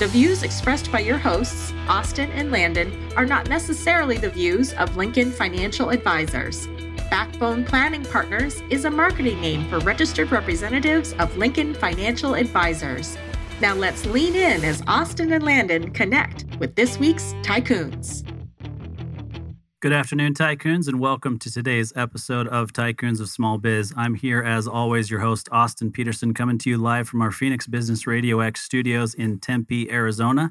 The views expressed by your hosts, Austin and Landon, are not necessarily the views of Lincoln Financial Advisors. Backbone Planning Partners is a marketing name for registered representatives of Lincoln Financial Advisors. Now let's lean in as Austin and Landon connect with this week's Tycoons. Good afternoon, Tycoons, and welcome to today's episode of Tycoons of Small Biz. I'm here, as always, your host, Austin Peterson, coming to you live from our Phoenix Business Radio X studios in Tempe, Arizona.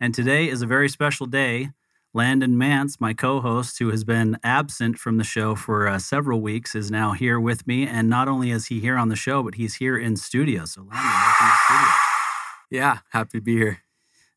And today is a very special day. Landon Nance, my co host, who has been absent from the show for uh, several weeks, is now here with me. And not only is he here on the show, but he's here in studio. So, Landon, welcome to the studio. Yeah, happy to be here.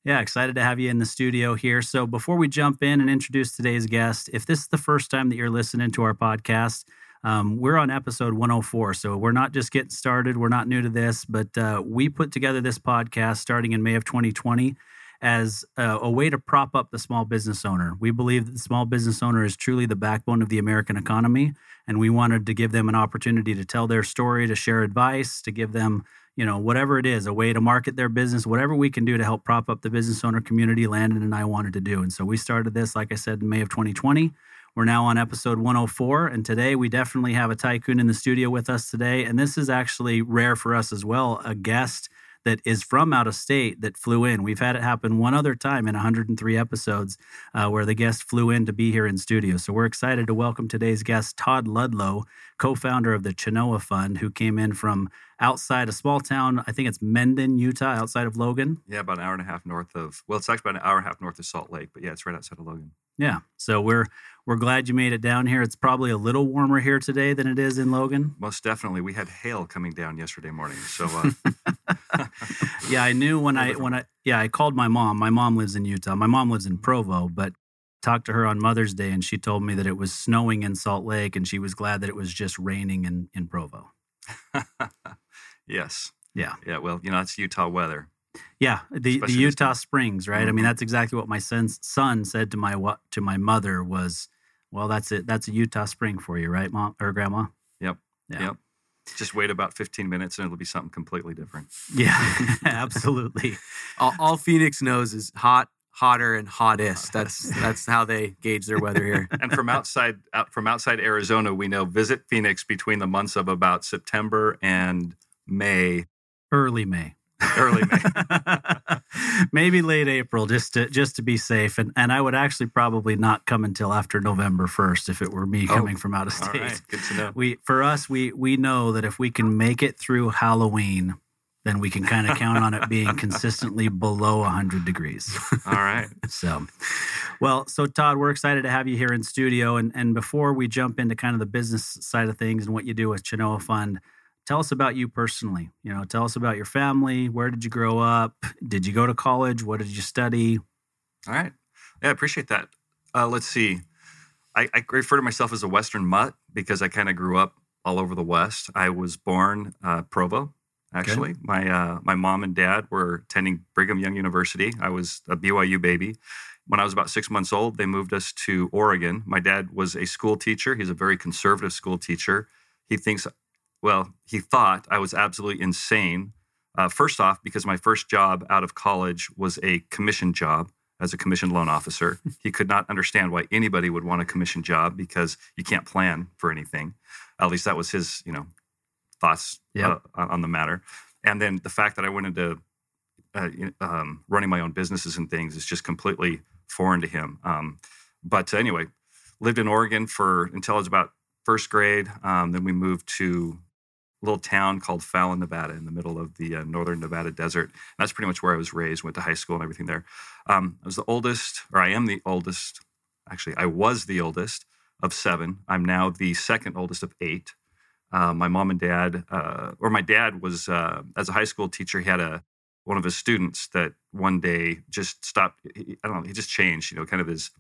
Yeah, excited to have you in the studio here. So, before we jump in and introduce today's guest, if this is the first time that you're listening to our podcast, um, we're on episode 104. So, we're not just getting started. We're not new to this, but uh, we put together this podcast starting in May of 2020 as a, a, way to prop up the small business owner. We believe that the small business owner is truly the backbone of the American economy. And we wanted to give them an opportunity to tell their story, to share advice, to give them you know, whatever it is, a way to market their business, whatever we can do to help prop up the business owner community, Landon and I wanted to do. And so we started this, like I said, in May of 2020. We're now on episode 104. And today we definitely have a tycoon in the studio with us today. And this is actually rare for us as well a guest that is from out of state that flew in. We've had it happen one other time in 103 episodes uh, where the guest flew in to be here in studio. So we're excited to welcome today's guest, Todd Ludlow, co founder of the Chenoa Fund, who came in from outside a small town. I think it's Mendon, Utah, outside of Logan. Yeah, about an hour and a half north of. Well, it's actually about an hour and a half north of Salt Lake, but yeah, it's right outside of Logan. Yeah, so we're we're glad you made it down here. It's probably a little warmer here today than it is in Logan. Most definitely, we had hail coming down yesterday morning. So, uh, yeah, I knew when I when I yeah I called my mom. My mom lives in Utah. My mom lives in Provo, but talked to her on Mother's Day, and she told me that it was snowing in Salt Lake, and she was glad that it was just raining in in Provo. Yes. Yeah. Yeah. Well, you know, it's Utah weather. Yeah, the, the Utah Springs, right? Mm-hmm. I mean, mm-hmm. that's exactly what my son's son said to my what to my mother was, "Well, that's it. That's a Utah Spring for you, right, mom or grandma?" Yep. Yeah. Yep. Just wait about 15 minutes and it'll be something completely different. Yeah, absolutely. all, all, Phoenix knows is hot, hotter, and hottest. That's that's how they gauge their weather here. and from outside out, from outside Arizona, we know visit Phoenix between the months of about September and May, early May, early May, maybe late April, just to just to be safe. And and I would actually probably not come until after November first if it were me oh, coming from out of state. Good to know. We for us, we we know that if we can make it through Halloween, then we can kind of count on it being consistently below 100 degrees. All right. so, well, so Todd, we're excited to have you here in studio. And, and before we jump into kind of the business side of things and what you do with Chenoa Fund, tell us about you personally. You know, tell us about your family. Where did you grow up? Did you go to college? What did you study? All right. Yeah, I appreciate that. Uh, let's see. I, I, refer to myself as a Western mutt because I kind of grew up all over the West. I was born uh, Provo, actually. Okay. My uh, my mom and dad were attending Brigham Young University. I was a BYU baby. When I was about six months old, they moved us to Oregon. My dad was a school teacher. He's a very conservative school teacher. He thinks well, he thought I was absolutely insane. Uh, first off, because my first job out of college was a commission job as a commission loan officer. he could not understand why anybody would want a commission job because you can't plan for anything. At least that was his, you know, thoughts yep. uh, on the matter. And then the fact that I went into uh, um, running my own businesses and things is just completely foreign to him. Um, but anyway, lived in Oregon for until I was about first grade. Um, then we moved to little town called Fallon, Nevada, in the middle of the uh, northern Nevada desert. And that's pretty much where I was raised, went to high school and everything there. Um, I was the oldest, or I am the oldest. Actually, I was the oldest of seven. I'm now the second oldest of eight. Uh, my mom and dad, uh, or my dad was, uh, as a high school teacher, he had a one of his students that one day just stopped. He, I don't know. He just changed. You know, kind of his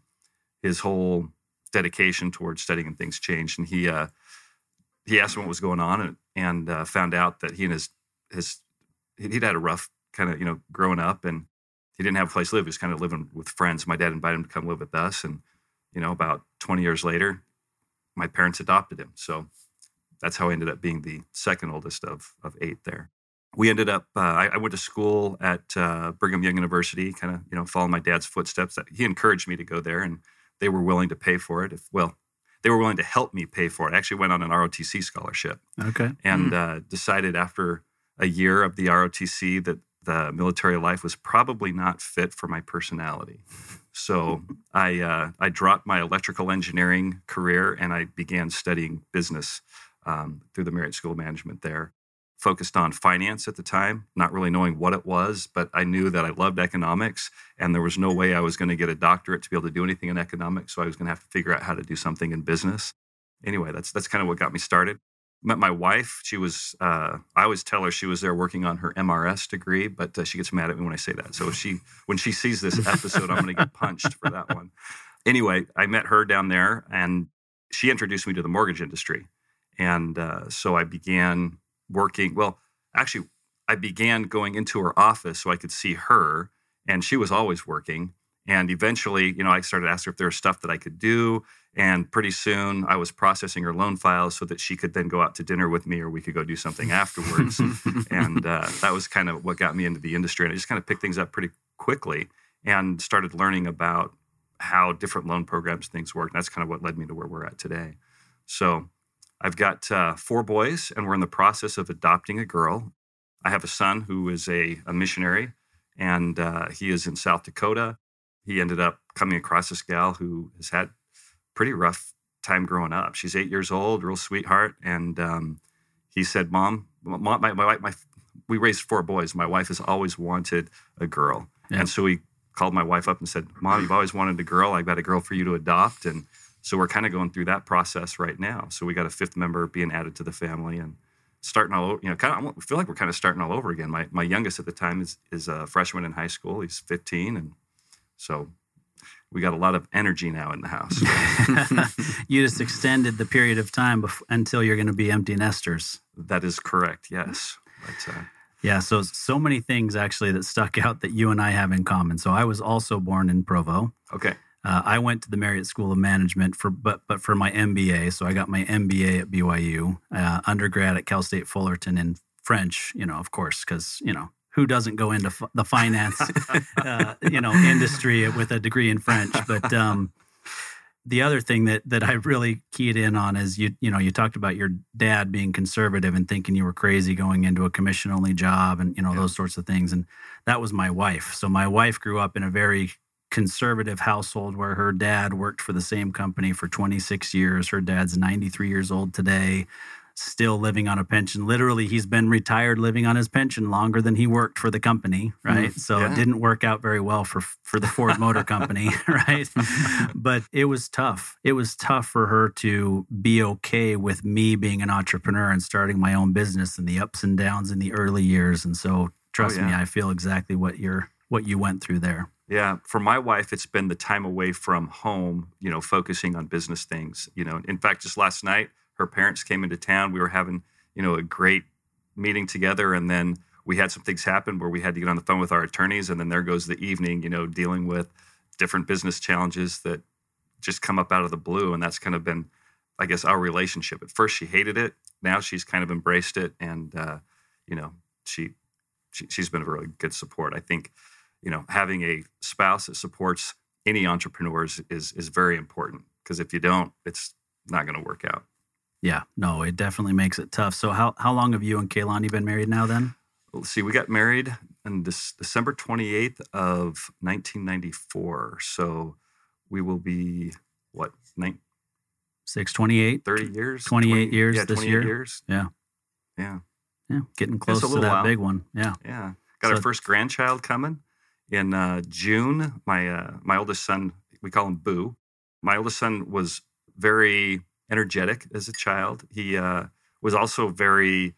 his whole dedication towards studying and things changed. And he uh, he asked him what was going on and, and uh, found out that he and his his he'd had a rough kind of you know growing up and he didn't have a place to live. He was kind of living with friends. My dad invited him to come live with us, and you know about 20 years later, my parents adopted him. So that's how I ended up being the second oldest of of eight there. We ended up. Uh, I, I, went to school at uh, Brigham Young University, kind of you know following my dad's footsteps. He encouraged me to go there, and they were willing to pay for it. If well, they were willing to help me pay for it. I actually went on an ROTC scholarship. Okay. And mm. uh, decided after a year of the ROTC that the military life was probably not fit for my personality. So I uh, I dropped my electrical engineering career and I began studying business um, through the Marriott School of Management there. Focused on finance at the time, not really knowing what it was, but I knew that I loved economics and there was no way I was going to get a doctorate to be able to do anything in economics. So I was going to have to figure out how to do something in business. Anyway, that's that's kind of what got me started met my wife. She was, uh, I always tell her she was there working on her MRS degree, but uh, she gets mad at me when I say that. So she, when she sees this episode, I'm going to get punched for that one. Anyway, I met her down there and she introduced me to the mortgage industry. And uh, so I began working. Well, actually, I began going into her office so I could see her, and she was always working. And eventually, you know, I started asking her if there was stuff that I could do. And pretty soon I was processing her loan files so that she could then go out to dinner with me or we could go do something afterwards. and uh, that was kind of what got me into the industry. And I just kind of picked things up pretty quickly and started learning about how different loan programs things work. And that's kind of what led me to where we're at today. So I've got uh, four boys and we're in the process of adopting a girl. I have a son who is a, a missionary and uh, he is in South Dakota. He ended up coming across this gal who has had pretty rough time growing up. She's eight years old, real sweetheart, and um, he said, "Mom, my, my, my, my, we raised four boys. My wife has always wanted a girl, yeah. and so he called my wife up and said, "Mom, you've always wanted a girl. I've got a girl for you to adopt." And so we're kind of going through that process right now. So we got a fifth member being added to the family and starting all over. You know, kind of I feel like we're kind of starting all over again. My my youngest at the time is is a freshman in high school. He's 15, and so we got a lot of energy now in the house. you just extended the period of time bef- until you're going to be empty nesters. That is correct. Yes. But, uh, yeah. So so many things actually that stuck out that you and I have in common. So I was also born in Provo. Okay. Uh, I went to the Marriott School of Management for but but for my MBA. So I got my MBA at BYU, uh, undergrad at Cal State Fullerton in French. You know, of course, because you know who doesn't go into f- the finance, uh, you know, industry with a degree in French. But um, the other thing that that I really keyed in on is you you know you talked about your dad being conservative and thinking you were crazy going into a commission only job and you know yeah. those sorts of things. And that was my wife. So my wife grew up in a very conservative household where her dad worked for the same company for 26 years. Her dad's 93 years old today still living on a pension. Literally, he's been retired living on his pension longer than he worked for the company, right? Mm, so yeah. it didn't work out very well for for the Ford Motor Company, right? but it was tough. It was tough for her to be okay with me being an entrepreneur and starting my own business and the ups and downs in the early years. And so trust oh, yeah. me, I feel exactly what you're what you went through there. Yeah, for my wife, it's been the time away from home, you know, focusing on business things. You know, in fact, just last night, her parents came into town. We were having, you know, a great meeting together, and then we had some things happen where we had to get on the phone with our attorneys, and then there goes the evening, you know, dealing with different business challenges that just come up out of the blue, and that's kind of been, I guess, our relationship. At first, she hated it. Now she's kind of embraced it, and uh, you know, she, she she's been a really good support. I think, you know, having a spouse that supports any entrepreneurs is is very important because if you don't, it's not going to work out. Yeah, no, it definitely makes it tough. So how how long have you and Kaylani been married now then? Let's see, we got married on this December 28th of 1994. So we will be what, nine, 6 28 30 years 28 20, years yeah, this year years yeah yeah yeah getting close to that while. big one yeah yeah got so, our first grandchild coming in uh, june my uh, my oldest son we call him boo my oldest son was very energetic as a child. He uh, was also very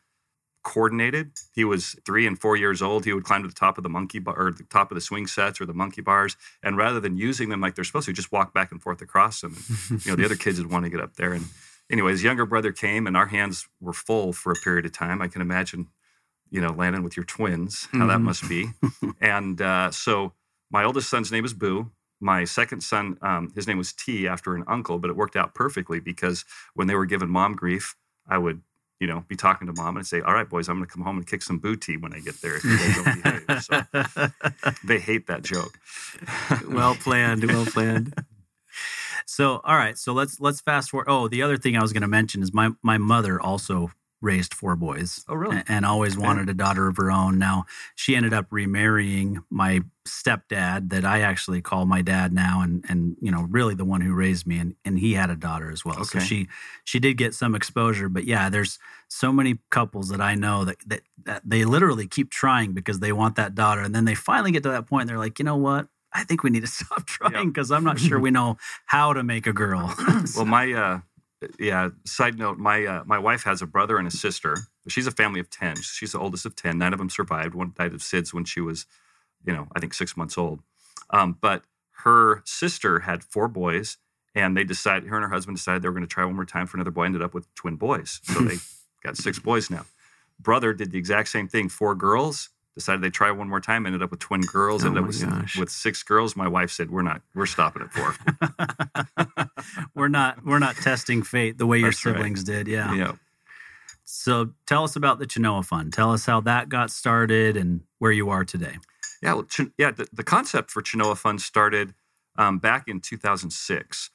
coordinated. He was three and four years old. He would climb to the top of the monkey bar or the top of the swing sets or the monkey bars, and rather than using them like they're supposed to, just walk back and forth across them. And, you know, the other kids would want to get up there. And anyway, his younger brother came, and our hands were full for a period of time. I can imagine, you know, landing with your twins, how that Mhm. must be. and uh, so my oldest son's name is Boo. My second son, um, his name was T after an uncle, but it worked out perfectly because when they were giving mom grief, I would, you know, be talking to mom and say, "All right, boys, I'm going to come home and kick some booty when I get there if you guys don't behave." So they hate that joke. well planned. Well planned. So, all right. So let's let's fast forward. Oh, the other thing I was going to mention is my my mother also raised four boys. Oh, really? And always wanted a daughter of her own. Now she ended up remarrying my stepdad, that I actually call my dad now, and and you know really the one who raised me, and and he had a daughter as well. So she she did get some exposure. But yeah, there's so many couples that I know that that, that they literally keep trying because they want that daughter, and then they finally get to that point. And they're like, you know what? I think we need to stop trying because I'm not sure we know how to make a girl. Well, my uh, yeah. Side note: my uh, my wife has a brother and a sister. She's a family of ten. She's the oldest of ten. Nine of them survived. One died of SIDS when she was, you know, I think six months old. Um, but her sister had four boys, and they decided. Her and her husband decided they were going to try one more time for another boy. Ended up with twin boys, so they got six boys now. Brother did the exact same thing. Four girls. Decided they try one more time. Ended up with twin girls. Oh ended up with, gosh. with six girls. My wife said, "We're not. We're stopping at four. we're not we're not testing fate the way your That's right. siblings did. Yeah. Know, So tell us about the Chenoa Fund. Tell us how that got started and where you are today. Yeah, well, Ch- yeah. The, the concept for Chenoa Fund started um, back in 2006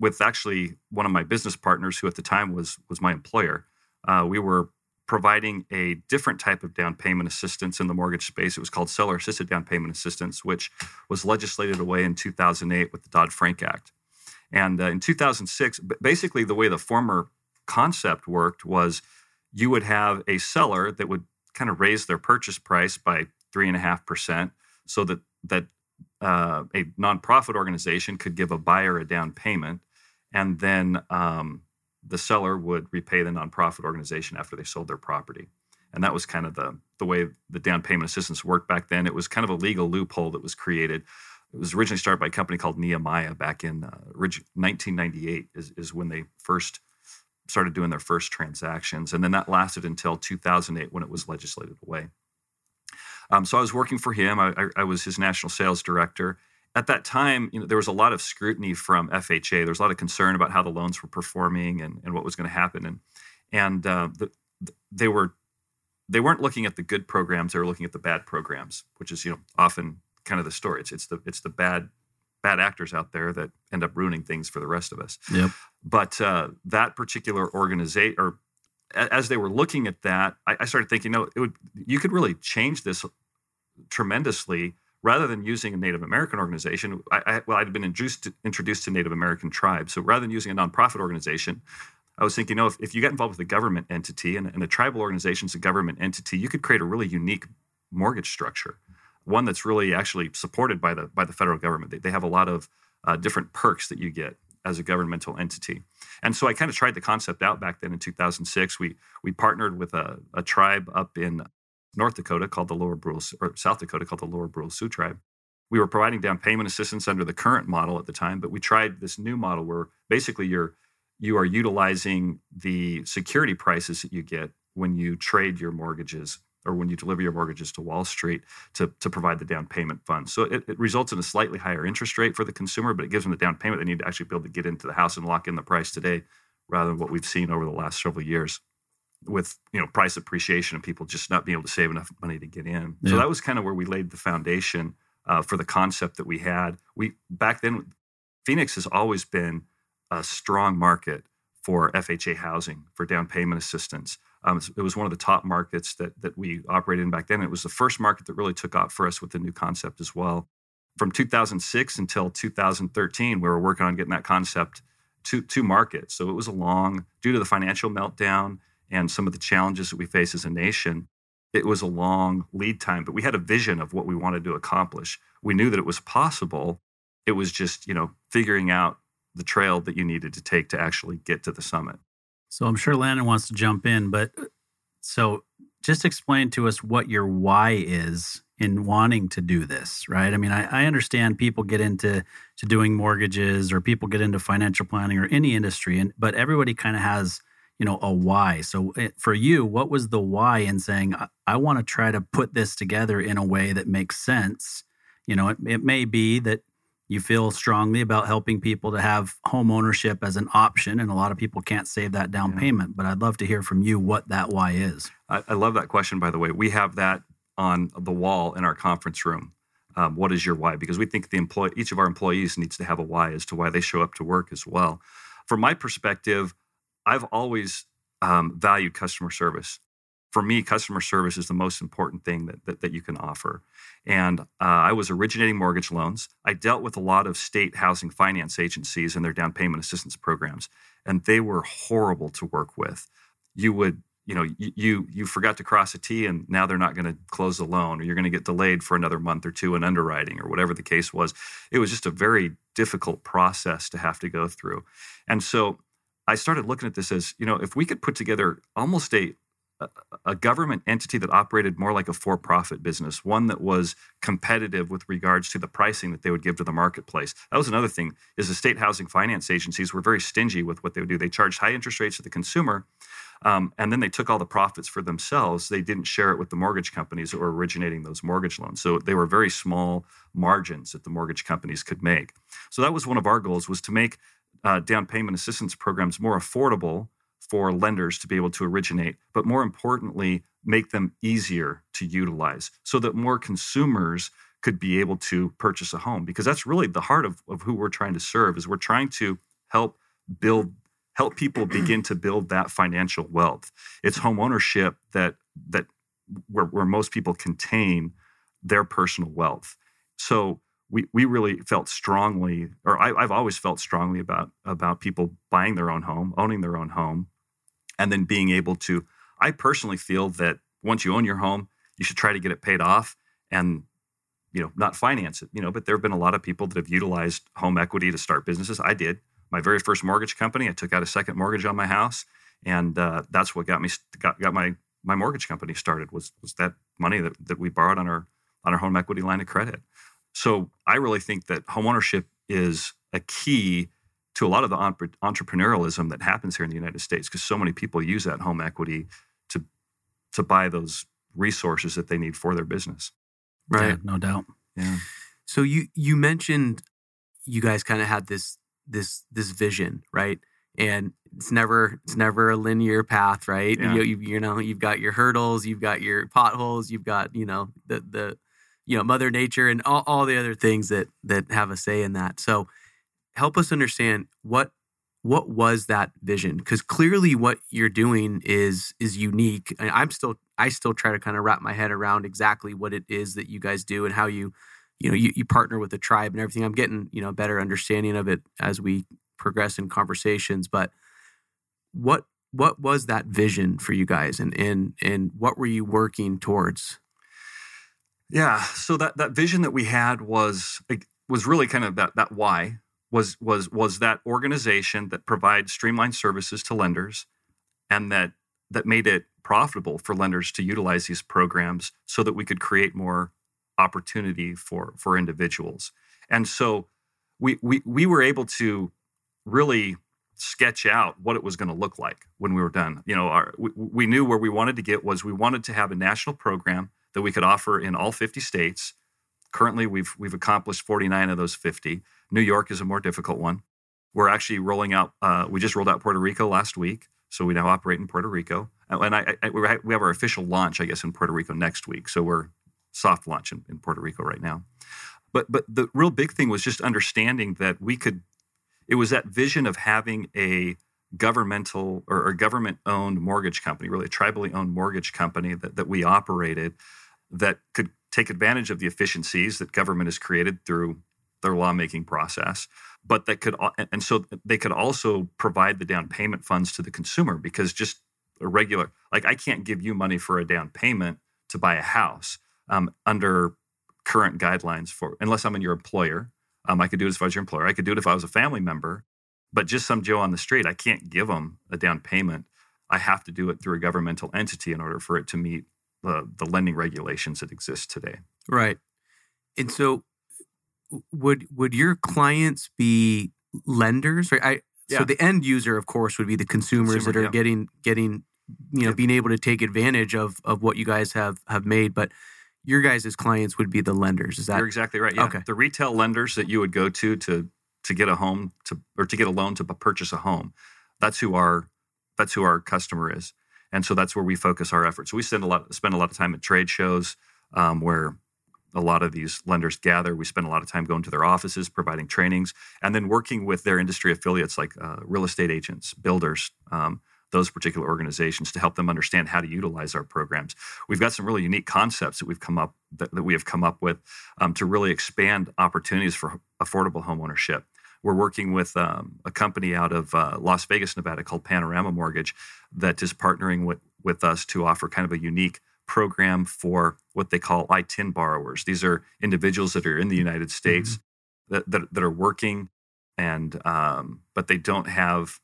with actually one of my business partners, who at the time was was my employer. Uh, we were providing a different type of down payment assistance in the mortgage space. It was called seller assisted down payment assistance, which was legislated away in 2008 with the Dodd Frank Act. And uh, in 2006, basically the way the former concept worked was you would have a seller that would kind of raise their purchase price by three and a half percent, so that that uh, a nonprofit organization could give a buyer a down payment, and then um, the seller would repay the nonprofit organization after they sold their property. And that was kind of the the way the down payment assistance worked back then. It was kind of a legal loophole that was created. It was originally started by a company called Nehemiah back in uh, 1998 is, is when they first started doing their first transactions. And then that lasted until 2008 when it was legislated away. Um, so I was working for him. I, I, I was his national sales director. At that time, you know, there was a lot of scrutiny from FHA. There was a lot of concern about how the loans were performing and, and what was going to happen. And and uh, the, the- they were they weren't looking at the good programs. They were looking at the bad programs, which is you know often kind of the story. It's it's the it's the bad bad actors out there that end up ruining things for the rest of us. Yep. But uh, that particular organization, or as they were looking at that, I, I started thinking, no, it would you could really change this tremendously rather than using a Native American organization. I, I, well, I'd been introduced to, introduced to Native American tribes, so rather than using a nonprofit organization, I was thinking, no, if, if you get involved with a government entity and, and a tribal organization is a government entity, you could create a really unique mortgage structure, one that's really actually supported by the by the federal government. They, they have a lot of uh, different perks that you get as a governmental entity. And so I kind of tried the concept out back then in 2006. We we partnered with a, a tribe up in North Dakota called the Lower Brule, or South Dakota called the Lower Brule Sioux tribe. We were providing down payment assistance under the current model at the time, but we tried this new model where basically you're you are utilizing the security prices that you get when you trade your mortgages or when you deliver your mortgages to Wall Street to, to provide the down payment funds. So it, it results in a slightly higher interest rate for the consumer, but it gives them the down payment they need to actually be able to get into the house and lock in the price today rather than what we've seen over the last several years with you know price appreciation and people just not being able to save enough money to get in. So that was kind of where we laid the foundation uh, for the concept that we had. We back then, Phoenix has always been a strong market for FHA housing for down payment assistance. Um, it was one of the top markets that that we operated in back then. It was the first market that really took off for us with the new concept as well. From 2006 until 2013, we were working on getting that concept to to market. So it was a long, due to the financial meltdown and some of the challenges that we face as a nation, it was a long lead time. But we had a vision of what we wanted to accomplish. We knew that it was possible. It was just you know figuring out the trail that you needed to take to actually get to the summit. So I'm sure Landon wants to jump in, but uh, so just explain to us what your why is in wanting to do this, right? I mean, I, I, understand people get into to doing mortgages or people get into financial planning or any industry, and but everybody kind of has you know a why. So it, eh, for you, what was the why in saying I, I want to try to put this together in a way that makes sense? You know, it, it may be that you feel strongly about helping people to have home ownership as an option and a lot of people can't save that down yeah. payment but i'd love to hear from you what that why is I, I, love that question by the way we have that on the wall in our conference room um, what is your why because we think the employee each of our employees needs to have a why as to why they show up to work as well from my perspective i've always um, valued customer service for me, customer service is the most important thing that, that, that you can offer. And uh, I was originating mortgage loans. I dealt with a lot of state housing finance agencies and their down payment assistance programs, and they were horrible to work with. You would, you know, you you, you forgot to cross a T, and now they're not going to close the loan, or you're going to get delayed for another month or two in underwriting, or whatever the case was. It was just a very difficult process to have to go through, and so I started looking at this as, you know, if we could put together almost a a government entity that operated more like a for-profit business, one that was competitive with regards to the pricing that they would give to the marketplace. That was another thing. Is the state housing finance agencies were very stingy with what they would do. They charged high interest rates to the consumer, um, and then they took all the profits for themselves. They didn't share it with the mortgage companies that were originating those mortgage loans. So they were very small margins that the mortgage companies could make. So that was one of our goals was to make uh, down payment assistance programs more affordable for lenders to be able to originate, but more importantly, make them easier to utilize so that more consumers could be able to purchase a home. Because that's really the heart of, of who we're trying to serve is we're trying to help build help people begin to build that financial wealth. It's home ownership that that where, where most people contain their personal wealth. So we, we really felt strongly or I, i've always felt strongly about about people buying their own home owning their own home and then being able to i personally feel that once you own your home you should try to get it paid off and you know not finance it you know but there have been a lot of people that have utilized home equity to start businesses. I did. My very first mortgage company i took out a second mortgage on my house and uh, that's what got me got, got my my mortgage company started was was that money that, that we borrowed on our on our home equity line of credit so i really think that homeownership is a key to a lot of the entrepreneurialism that happens here in the United States because so many people use that home equity to to buy those resources that they need for their business. Right, yeah, no doubt. Yeah. So you you mentioned you guys kind of had this this this vision, right? And it's never it's never a linear path, right? Yeah. You, you, you know you've got your hurdles, you've got your potholes, you've got you know the the you know mother nature and all, all the other things that that have a say in that. So help us understand what what was that vision? Because clearly what you're doing is is unique and i'm still i still try to kind of wrap my head around exactly what it is that you guys do and how you you know you, you partner with the tribe and everything. I'm getting you know a better understanding of it as we progress in conversations but what what was that vision for you guys and and and what were you working towards yeah so that that vision that we had was was really kind of that that why was was was that organization that provides streamlined services to lenders and that that made it profitable for lenders to utilize these programs so that we could create more opportunity for for individuals. And so we we, we were able to really sketch out what it was going to look like when we were done. You know our, we, we knew where we wanted to get was we wanted to have a national program that we could offer in all 50 states currently we've we've accomplished 49 of those 50 New York is a more difficult one. We're actually rolling out. Uh, we just rolled out Puerto Rico last week, so we now operate in Puerto Rico. And I, I, we have our official launch, I guess, in Puerto Rico next week. So we're soft launch in, in Puerto Rico right now. But but the real big thing was just understanding that we could. It was that vision of having a governmental or, or government owned mortgage company, really a tribally owned mortgage company that, that we operated that could take advantage of the efficiencies that government has created through their lawmaking process but that could and so they could also provide the down payment funds to the consumer because just a regular like i can't give you money for a down payment to buy a house um, under current guidelines for unless i'm in your employer. Um, i could do it if i was your employer. I could do it if i was a family member but just some joe on the street i can't give them a down payment I have to do it through a governmental entity in order for it to meet the, the lending regulations that exist today. Right. And so would would your clients be lenders? Right. I, yeah. So the end user, of course, would be the consumers Consumer, that are yeah. getting getting you know yeah. being able to take advantage of of what you guys have have made. But your guys' clients would be the lenders. Is that you're exactly right? Yeah. Okay. The retail lenders that you would go to to to get a home to or to get a loan to purchase a home. That's who our that's who our customer is, and so that's where we focus our efforts. We spend a lot spend a lot of time at trade shows um, where a lot of these lenders gather. We spend a lot of time going to their offices, providing trainings, and then working with their industry affiliates like uh, real estate agents, builders, um, those particular organizations to help them understand how to utilize our programs. We've got some really unique concepts that we've come up that, that we have come up with um, to really expand opportunities for affordable homeownership. We're working with um, a company out of uh, Las Vegas, Nevada called Panorama Mortgage that is partnering with, with us to offer kind of a unique program for what they call ITIN borrowers. These are individuals that are in the United States mm-hmm. that, that, that, are working and um, but they don't have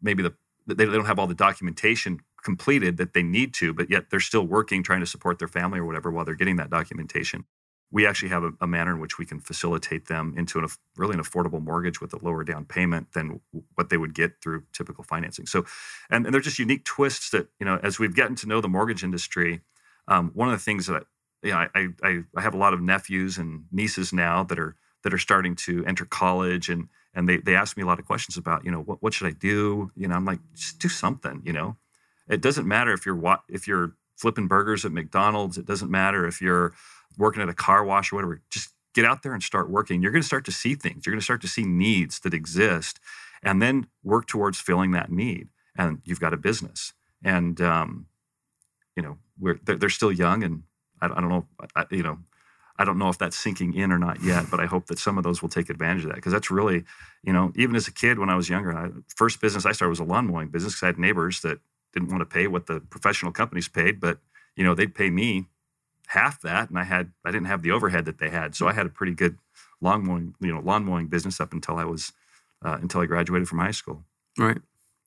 maybe the they don't have all the documentation completed that they need to, but yet they're still working, trying to support their family or whatever while they're getting that documentation. We actually have a, a manner in which we can facilitate them into an, really an affordable mortgage with a lower down payment than what they would get through typical financing. So, and, and they're just unique twists that you know as we've gotten to know the mortgage industry. Um, one of the things that you know, I, I I have a lot of nephews and nieces now that are that are starting to enter college and and they they ask me a lot of questions about you know what what should I do? You know I'm like just do something you know? It doesn't matter if you're if you're flipping burgers at McDonald's it doesn't matter if you're working at a car wash or whatever just get out there and start working. You're going to start to see things. You're going to start to see needs that exist and then work towards filling that need and you've got a business. And um, you know we're they're, they're still young and I, I don't know I, you know I don't know if that's sinking in or not yet, but I hope that some of those will take advantage of that because that's really, you know, even as a kid when I was younger, I, first business I started was a lawn mowing business. Because I had neighbors that didn't want to pay what the professional companies paid, but you know they'd pay me half that, and I had I didn't have the overhead that they had, so I had a pretty good lawn mowing, you know, lawn mowing business up until I was uh, until I graduated from high school. Right,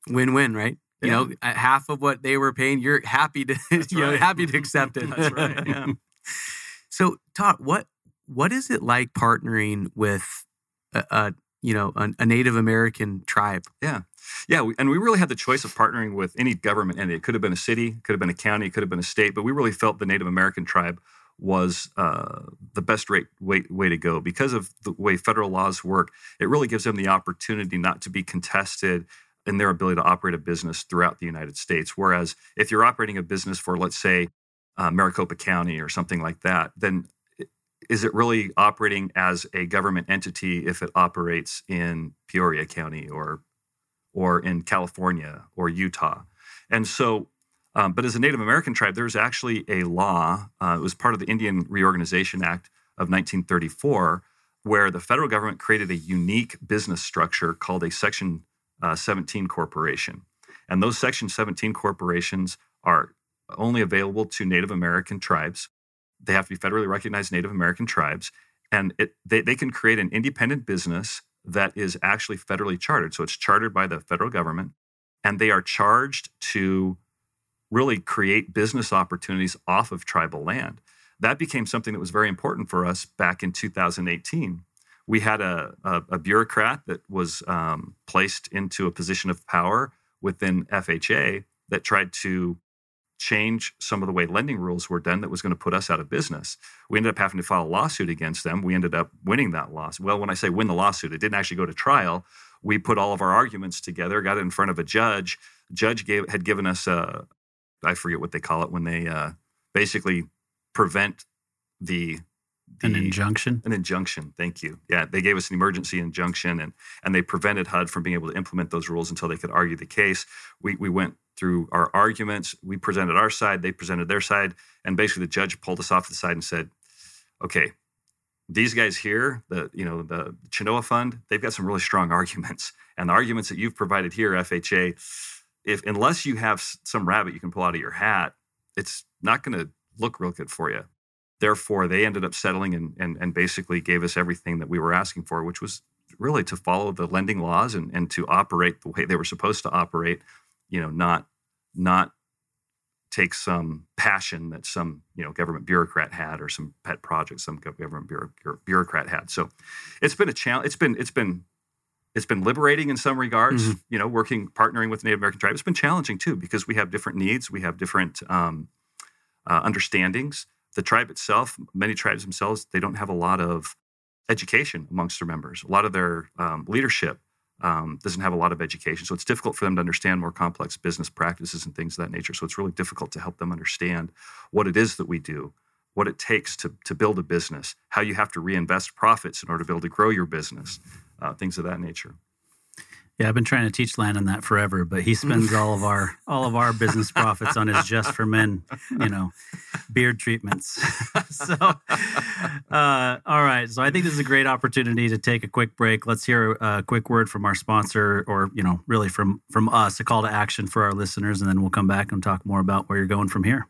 win win, right? You know, half of what they were paying, you're happy to you know happy to accept it. That's right. Yeah. So, Todd, what what is it like partnering with a, a you know a, a, Native American tribe? Yeah, yeah, we, and we really had the choice of partnering with any government entity. It could have been a city, could have been a county, could have been a state, but we really felt the Native American tribe was uh, the best rate, way, way to go because of the way federal laws work. It really gives them the opportunity not to be contested in their ability to operate a business throughout the United States. Whereas if you're operating a business for, let's say, uh, Maricopa County or something like that, then is it really operating as a government entity if it operates in Peoria County or or in California or Utah? And so, um, but as a Native American tribe, there's actually a law. Uh, it was part of the Indian Reorganization Act of 1934, where the federal government created a unique business structure called a Section uh, 17 corporation. And those Section 17 corporations are only available to Native American tribes. They have to be federally recognized Native American tribes. And it, they, they can create an independent business that is actually federally chartered. So it's chartered by the federal government. And they are charged to really create business opportunities off of tribal land. That became something that was very important for us back in 2018. We had a, a, a bureaucrat that was um, placed into a position of power within FHA that tried to change some of the way lending rules were done that was going to put us out of business. We ended up having to file a lawsuit against them. We ended up winning that lawsuit. Well, when I say win the lawsuit, it didn't actually go to trial. We put all of our arguments together, got it in front of a judge. Judge gave had given us a I forget what they call it when they uh, basically prevent the, the, an injunction. An injunction. Thank you. Yeah, they gave us an emergency injunction, and and they prevented HUD from being able to implement those rules until they could argue the case. We we went through our arguments. We presented our side, they presented their side, and basically the judge pulled us off the side and said, "Okay, these guys here, the you know the Chenoa Fund, they've got some really strong arguments, and the arguments that you've provided here, FHA, if unless you have some rabbit you can pull out of your hat, it's not going to look real good for you." Therefore, they ended up settling and, and, and basically gave us everything that we were asking for, which was really to follow the lending laws and, and to operate the way they were supposed to operate you know, not not take some passion that some you know government bureaucrat had or some pet project some government bureaucrat had. So it's been a challenge. It's been it's been it's been liberating in some regards. Mm-hmm. You know, working partnering with Native American tribe. It's been challenging too because we have different needs. We have different um, uh, understandings. The tribe itself, many tribes themselves, they don't have a lot of education amongst their members. A lot of their um, leadership um, doesn't have a lot of education. So it's difficult for them to understand more complex business practices and things of that nature. So it's really difficult to help them understand what it is that we do, what it takes to, to build a business, how you have to reinvest profits in order to be able to grow your business, uh, things of that nature. Yeah, I've been trying to teach Landon that forever, but he spends all of our all of our business profits on his just for men, you know, beard treatments. so, uh, all right. So I think this is a great opportunity to take a quick break. Let's hear a quick word from our sponsor, or you know, really from from us, a call to action for our listeners, and then we'll come back and talk more about where you're going from here.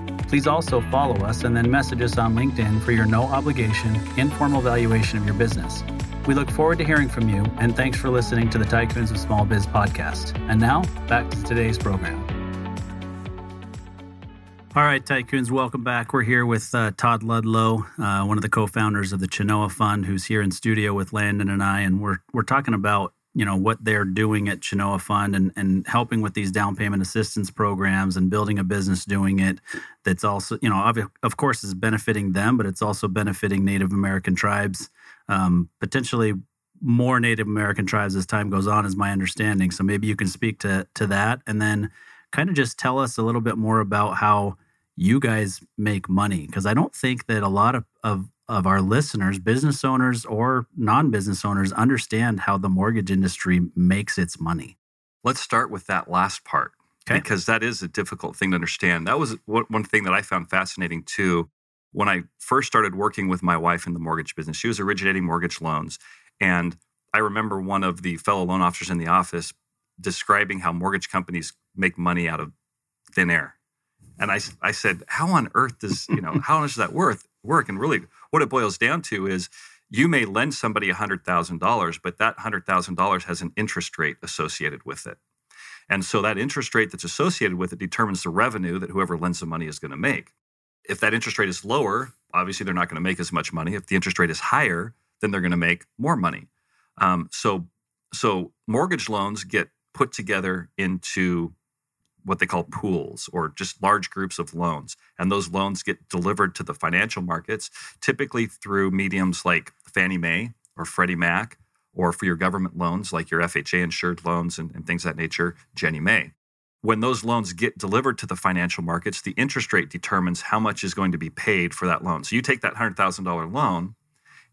Please also follow us and then message us on LinkedIn for your no obligation, informal valuation of your business. We look forward to hearing from you, and thanks for listening to the Tycoons of Small Biz podcast. And now, back to today's program. All right, Tycoons, welcome back. We're here with uh, Todd Ludlow, uh, one of the co founders of the Chenoa Fund, who's here in studio with Landon and I, and we're, we're talking about you know what they're doing at Chenoa Fund and and helping with these down payment assistance programs and building a business doing it that's also you know of, of course is benefiting them but it's also benefiting Native American tribes. Um, potentially more Native American tribes as time goes on is my understanding. So maybe you can speak to to that and then kind of just tell us a little bit more about how you guys make money because I don't think that a lot of, of of our listeners, business owners or non business owners, understand how the mortgage industry makes its money. Let's start with that last part okay. because that is a difficult thing to understand. That was one thing that I found fascinating too. When I first started working with my wife in the mortgage business, she was originating mortgage loans. And I remember one of the fellow loan officers in the office describing how mortgage companies make money out of thin air. And I, I said, how on earth does, you know, how much is that worth work? And really what it boils down to is you may lend somebody $100,000, but that $100,000 has an interest rate associated with it. And so that interest rate that's associated with it determines the revenue that whoever lends the money is going to make. If that interest rate is lower, obviously they're not going to make as much money. If the interest rate is higher, then they're going to make more money. Um, so, so mortgage loans get put together into what they call pools or just large groups of loans. And those loans get delivered to the financial markets, typically through mediums like Fannie Mae or Freddie Mac, or for your government loans like your FHA insured loans and, and things that nature, Ginnie Mae. When those loans get delivered to the financial markets, the interest rate determines how much is going to be paid for that loan. So you take that $100,000 loan,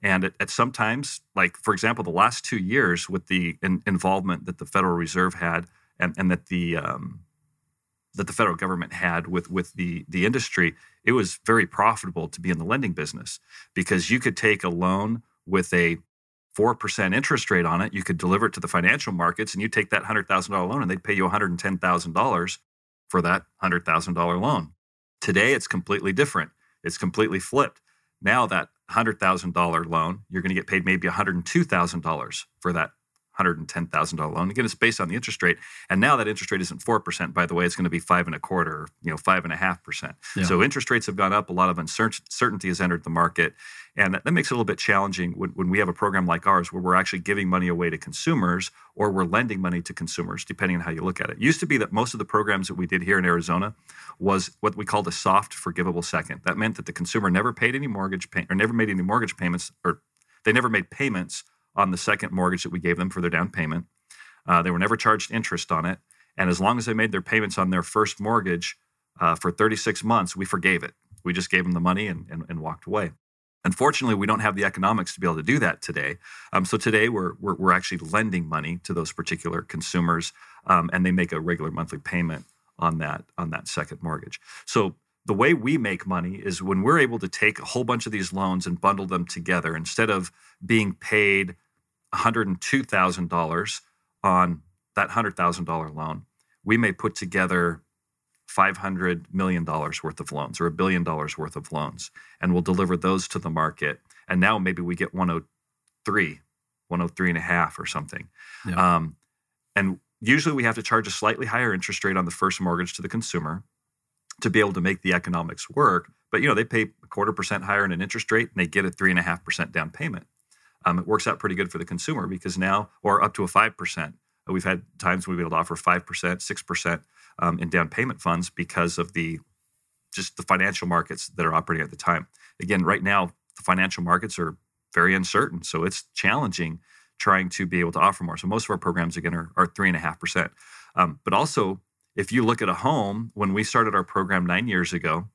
and at, at sometimes, like for example, the last two years with the in, involvement that the Federal Reserve had and, and that the um, that the federal government had with with the the industry, it was very profitable to be in the lending business because you could take a loan with a 4% interest rate on it, you could deliver it to the financial markets and you take that $100,000 loan and they'd pay you $110,000 for that $100,000 loan. Today it's completely different. It's completely flipped. Now that $100,000 loan, you're going to get paid maybe $102,000 for that $110,000 loan. Again, it's based on the interest rate. And now that interest rate isn't 4%, by the way, it's going to be five and a quarter, you know, five and a half percent. So interest rates have gone up. A lot of uncertainty has entered the market. And that, that makes it a little bit challenging when, when we have a program like ours where we're actually giving money away to consumers or we're lending money to consumers, depending on how you look at it. It used to be that most of the programs that we did here in Arizona was what we called a soft forgivable second. That meant that the consumer never paid any mortgage pay, or never made any mortgage payments or they never made payments on the second mortgage that we gave them for their down payment. Uh, they were never charged interest on it. And as long as they made their payments on their first mortgage uh, for 36 months, we forgave it. We just gave them the money and, and, and, walked away. Unfortunately, we don't have the economics to be able to do that today. Um, so today we're, we're, we're, actually lending money to those particular consumers, um, and they make a regular monthly payment on that on that second mortgage. So the way we make money is when we're able to take a whole bunch of these loans and bundle them together instead of being paid $102,000 on that $100,000 loan, we may put together $500 million worth of loans or a billion dollars worth of loans, and we'll deliver those to the market. And now maybe we get 103, 103 and a half or something. Yeah. Um, and usually we have to charge a slightly higher interest rate on the first mortgage to the consumer to be able to make the economics work. But you know, they pay a quarter percent higher in an interest rate and they get a three and a half percent down payment. Um, it works out pretty good for the consumer because now, or up to a five percent. We've had times we've been able to offer five percent, six percent um, in down payment funds because of the just the financial markets that are operating at the time. Again, right now the financial markets are very uncertain, so it's challenging trying to be able to offer more. So most of our programs again are, are three and a half percent. Um, but also, if you look at a home, when we started our program nine years ago,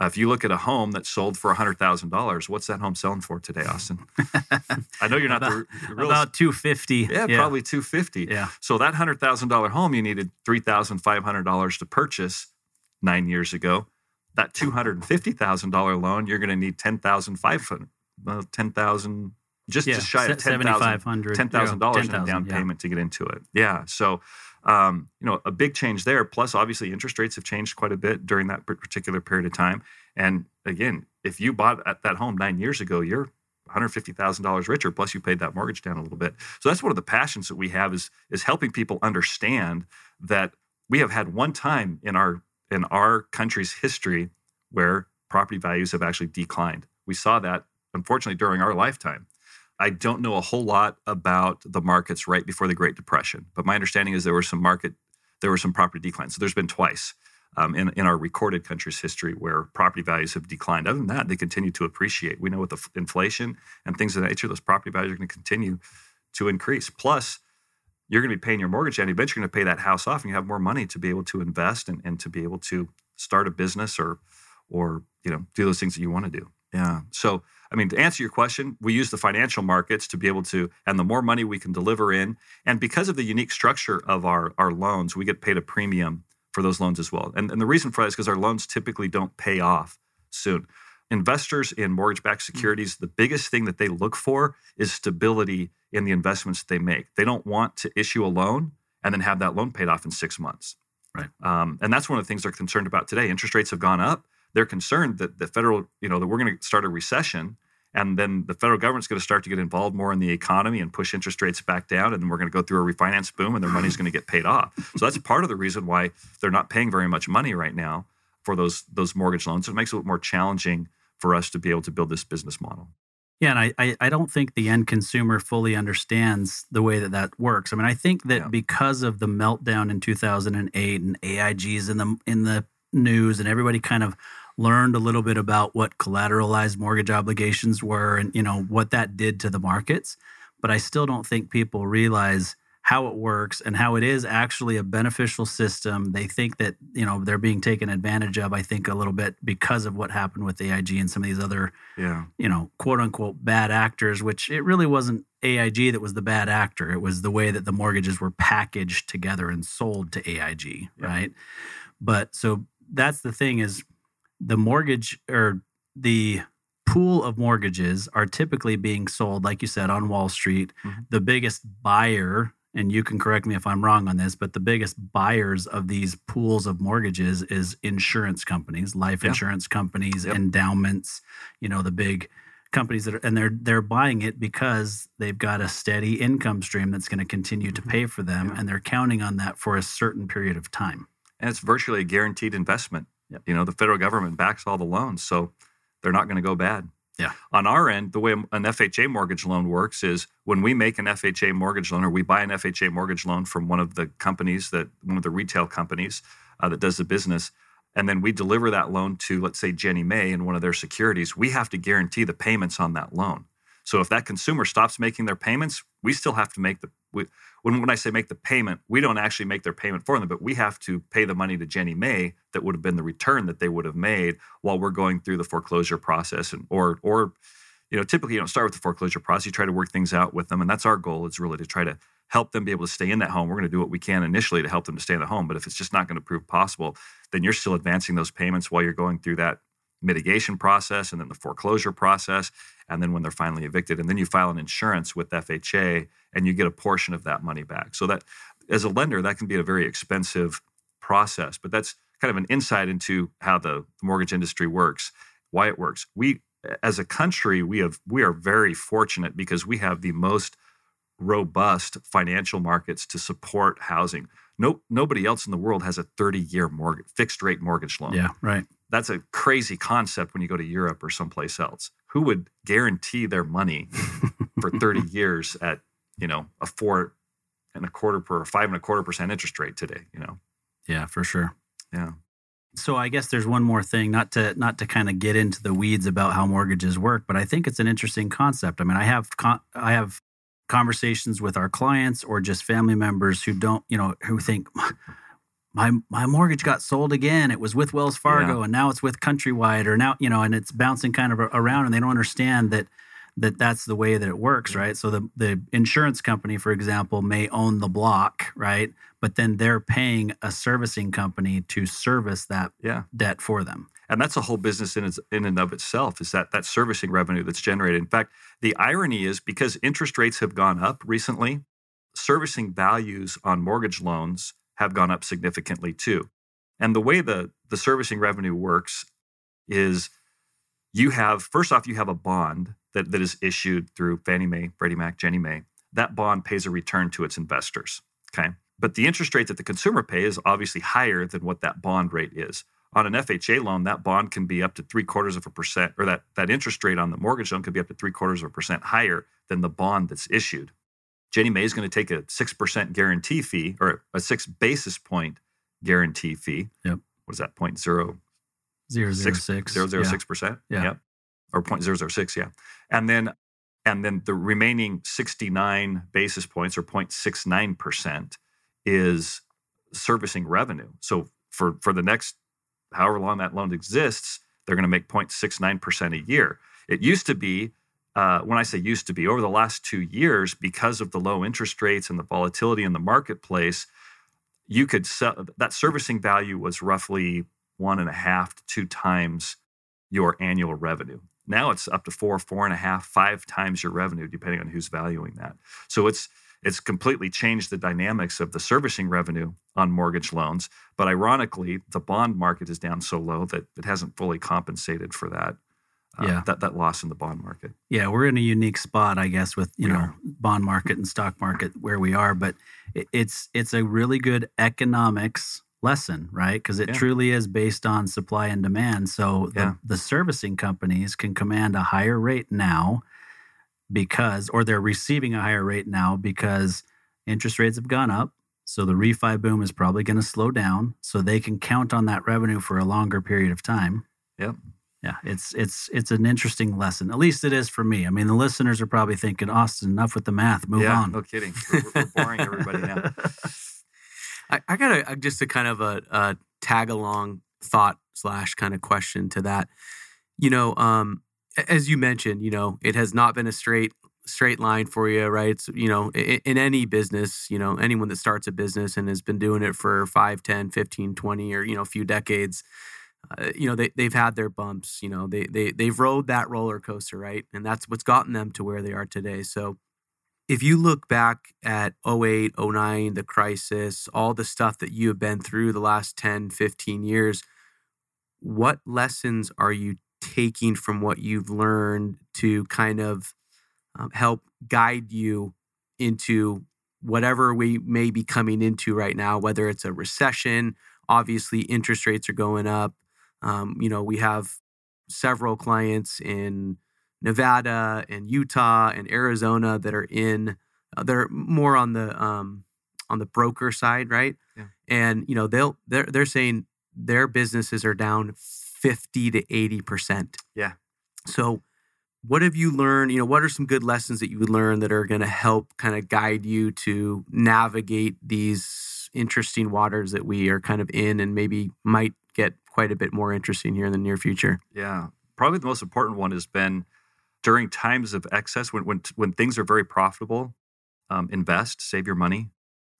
uh, if you look at a home that sold for $100,000, what's that home selling for today, Austin? I know you're not about, the, real about 250. Yeah, yeah, probably 250. Yeah. So that $100,000 home you needed $3,500 to purchase 9 years ago. That $250,000 loan you're going to need 10,500 uh, 10,000 just yeah, just shy of $10,000 $10,000 in down yeah. payment to get into it. Yeah. So um, you know, a big change there. Plus, obviously, interest rates have changed quite a bit during that particular period of time. And again, if you bought at that home nine years ago, you're $150,000 richer. Plus, you paid that mortgage down a little bit. So that's one of the passions that we have is is helping people understand that we have had one time in our in our country's history where property values have actually declined. We saw that unfortunately during our lifetime. I don't know a whole lot about the markets right before the Great Depression, but my understanding is there were some market, there were some property declines. So there's been twice um, in, in our recorded country's history where property values have declined. Other than that, they continue to appreciate. We know with the f- inflation and things of that nature, those property values are going to continue to increase. Plus, you're going to be paying your mortgage and eventually you're going to pay that house off and you have more money to be able to invest and, and to be able to start a business or or you know do those things that you want to do. Yeah. So I mean, to answer your question, we use the financial markets to be able to, and the more money we can deliver in, and because of the unique structure of our, our loans, we get paid a premium for those loans as well. And, and the reason for that is because our loans typically don't pay off soon. Investors in mortgage backed hmm. securities, the biggest thing that they look for is stability in the investments that they make. They don't want to issue a loan and then have that loan paid off in six months. Right. Um, and that's one of the things they're concerned about today. Interest rates have gone up. They're concerned that the federal, you know, that we're going to start a recession and then the federal government's going to start to get involved more in the economy and push interest rates back down. And then we're going to go through a refinance boom and their money's going to get paid off. So that's part of the reason why they're not paying very much money right now for those, those mortgage loans. So it makes it more challenging for us to be able to build this business model. Yeah, and I, I, I don't think the end consumer fully understands the way that that works. I mean, I think that yeah. because of the meltdown in 2008 and AIGs in the in the news and everybody kind of learned a little bit about what collateralized mortgage obligations were and you know what that did to the markets but i still don't think people realize how it works and how it is actually a beneficial system they think that you know they're being taken advantage of i think a little bit because of what happened with aig and some of these other yeah. you know quote unquote bad actors which it really wasn't aig that was the bad actor. It was the way that the mortgages were packaged together and sold to aig yeah. right? But so that's the thing is the mortgage or the pool of mortgages are typically being sold, like you said, on Wall Street. Mm-hmm. The biggest buyer, and you can correct me if I'm wrong on this, but the biggest buyers of these pools of mortgages is insurance companies, life insurance companies, yep. endowments, you know, the big companies that are and they're they're buying it because they've got a steady income stream that's going to continue mm-hmm. to pay for them yeah. and they're counting on that for a certain period of time. And it's virtually a guaranteed investment. Yep. You know, the federal government backs all the loans, so they're not going to go bad. Yeah. On our end, the way an FHA mortgage loan works is when we make an FHA mortgage loan or we buy an FHA mortgage loan from one of the companies that one of the retail companies uh, that does the business, and then we deliver that loan to let's say Ginnie Mae and one of their securities, we have to guarantee the payments on that loan. So if that consumer stops making their payments, we still have to make the we, when when I say make the payment, we don't actually make their payment for them, but we have to pay the money to Ginnie Mae that would have been the return that they would have made while we're going through the foreclosure process and or or you know typically you don't start with the foreclosure process you try to work things out with them and that's our goal is really to try to help them be able to stay in that home. We're going to do what we can initially to help them to stay in the home. But if it's just not going to prove possible, then you're still advancing those payments while you're going through that mitigation process and then the foreclosure process. And then when they're finally evicted, and then you file an insurance with FHA and you get a portion of that money back. So that as a lender, that can be a very expensive process. But that's kind of an insight into how the mortgage industry works, why it works. We as a country, we have we are very fortunate because we have the most robust financial markets to support housing. No, nobody else in the world has a 30-year mortgage, fixed rate mortgage loan. Yeah, right. That's a crazy concept when you go to Europe or someplace else. Who would guarantee their money for 30 years at, you know, a four and a quarter per five and a quarter percent interest rate today, you know? Yeah, for sure. Yeah. So I guess there's one more thing, not to not to kind of get into the weeds about how mortgages work, but I think it's an interesting concept. I mean, I have con- I have conversations with our clients or just family members who don't, you know, who think my my mortgage got sold again. It was with Wells Fargo yeah. and now it's with Countrywide or now, you know, and it's bouncing kind of around and they don't understand that that that's the way that it works, right? So the the insurance company, for example, may own the block, right? But then they're paying a servicing company to service that yeah. debt for them. And that's a whole business in, its, in and of itself is that that servicing revenue that's generated. In fact, the irony is because interest rates have gone up recently, servicing values on mortgage loans have gone up significantly too. And the way the, the servicing revenue works is you have, first off, you have a bond that, that is issued through Fannie Mae, Freddie Mac, Ginnie Mae, that bond pays a return to its investors. Okay. But the interest rate that the consumer pays is obviously higher than what that bond rate is. On an FHA loan, that bond can be up to three quarters of a percent, or that, that interest rate on the mortgage loan could be up to three quarters of a percent higher than the bond that's issued. Ginnie Mae is going to take a 6% guarantee fee or a six basis point guarantee fee. Yep. What is that? Point zero zero zero six zero zero six percent. Yeah. Yep or 0.006, yeah. And then and then the remaining 69 basis points or 0.69% is servicing revenue. So for for the next however long that loan exists, they're going to make 0.69% a year. It used to be uh, when I say used to be, over the last two years, because of the low interest rates and the volatility in the marketplace, you could sell that servicing value was roughly one and a half to two times your annual revenue. Now it's up to four, four and a half, five times your revenue, depending on who's valuing that. So it's it's completely changed the dynamics of the servicing revenue on mortgage loans. But ironically, the bond market is down so low that it hasn't fully compensated for that. Uh, yeah. that, that loss in the bond market. Yeah, we're in a unique spot, I guess, with you we know are. bond market and stock market where we are. But it, it's it's a really good economics lesson, right? Because it yeah. truly is based on supply and demand. So the, yeah. the servicing companies can command a higher rate now because, or they're receiving a higher rate now because interest rates have gone up. So the refi boom is probably going to slow down. So they can count on that revenue for a longer period of time. Yep. Yeah, it's it's it's an interesting lesson. At least it is for me. I mean, the listeners are probably thinking, "Austin, enough with the math. Move yeah, on." No kidding. We're, we're boring everybody now. I, I got a, just a kind of a, a tag along thought slash kind of question to that. You know, um, as you mentioned, you know, it has not been a straight straight line for you, right? So, you know, in, in, any business, you know, anyone that starts a business and has been doing it for 5, 10, 15, 20 or, you know, a few decades, uh, you know, they, they've had their bumps, you know, they, they, they've rode that roller coaster, right? And that's what's gotten them to where they are today. So if you look back at 08, 09, the crisis, all the stuff that you have been through the last 10, 15 years, what lessons are you taking from what you've learned to kind of um, help guide you into whatever we may be coming into right now, whether it's a recession, obviously interest rates are going up. Um, you know, we have several clients in Nevada and Utah and Arizona that are in uh, they're more on the um, on the broker side, right? Yeah. And you know they'll they're they're saying their businesses are down fifty to eighty percent. Yeah. So what have you learned? You know, what are some good lessons that you would learn that are going to help kind of guide you to navigate these interesting waters that we are kind of in and maybe might get quite a bit more interesting here in the near future? Yeah. Probably the most important one has been during times of excess when when when things are very profitable, um, invest, save your money.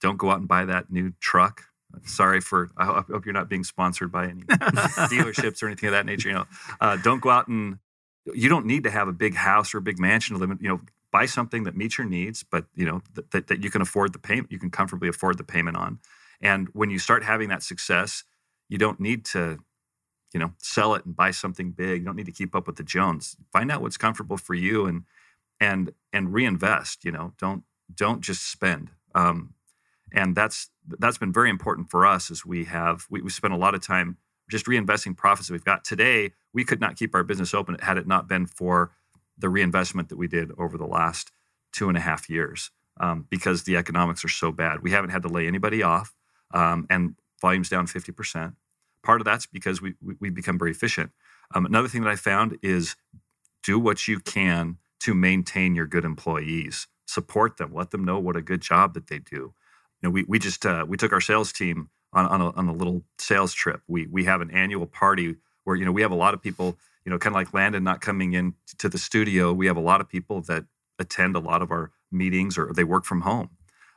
Don't go out and buy that new truck. Sorry for. I hope you're not being sponsored by any dealerships or anything of that nature. You know, uh, don't go out and. You don't need to have a big house or a big mansion to live in. You know, buy something that meets your needs, but you know that, that, that you can afford the payment. You can comfortably afford the payment on. And when you start having that success, you don't need to you know sell it and buy something big. You don't need to keep up with the jones. Find out what's comfortable for you and and and reinvest you know. Don't don't just spend. Um, and that's that's been very important for us as we have we, we spent a lot of time just reinvesting profits that we've got. Today we could not keep our business open had it not been for the reinvestment that we did over the last two and a half years um, because the economics are so bad. We haven't had to lay anybody off um, and volumes down 50% part of that's because we, we, we become very efficient. Um, another thing that I found is do what you can to maintain your good employees. Support them. Let them know what a good job that they do. You know, we we just uh, we took our sales team on on a, on a little sales trip. We we have an annual party where you know we have a lot of people. You know, kind of like Landon not coming in to the studio. We have a lot of people that attend a lot of our meetings or they work from home.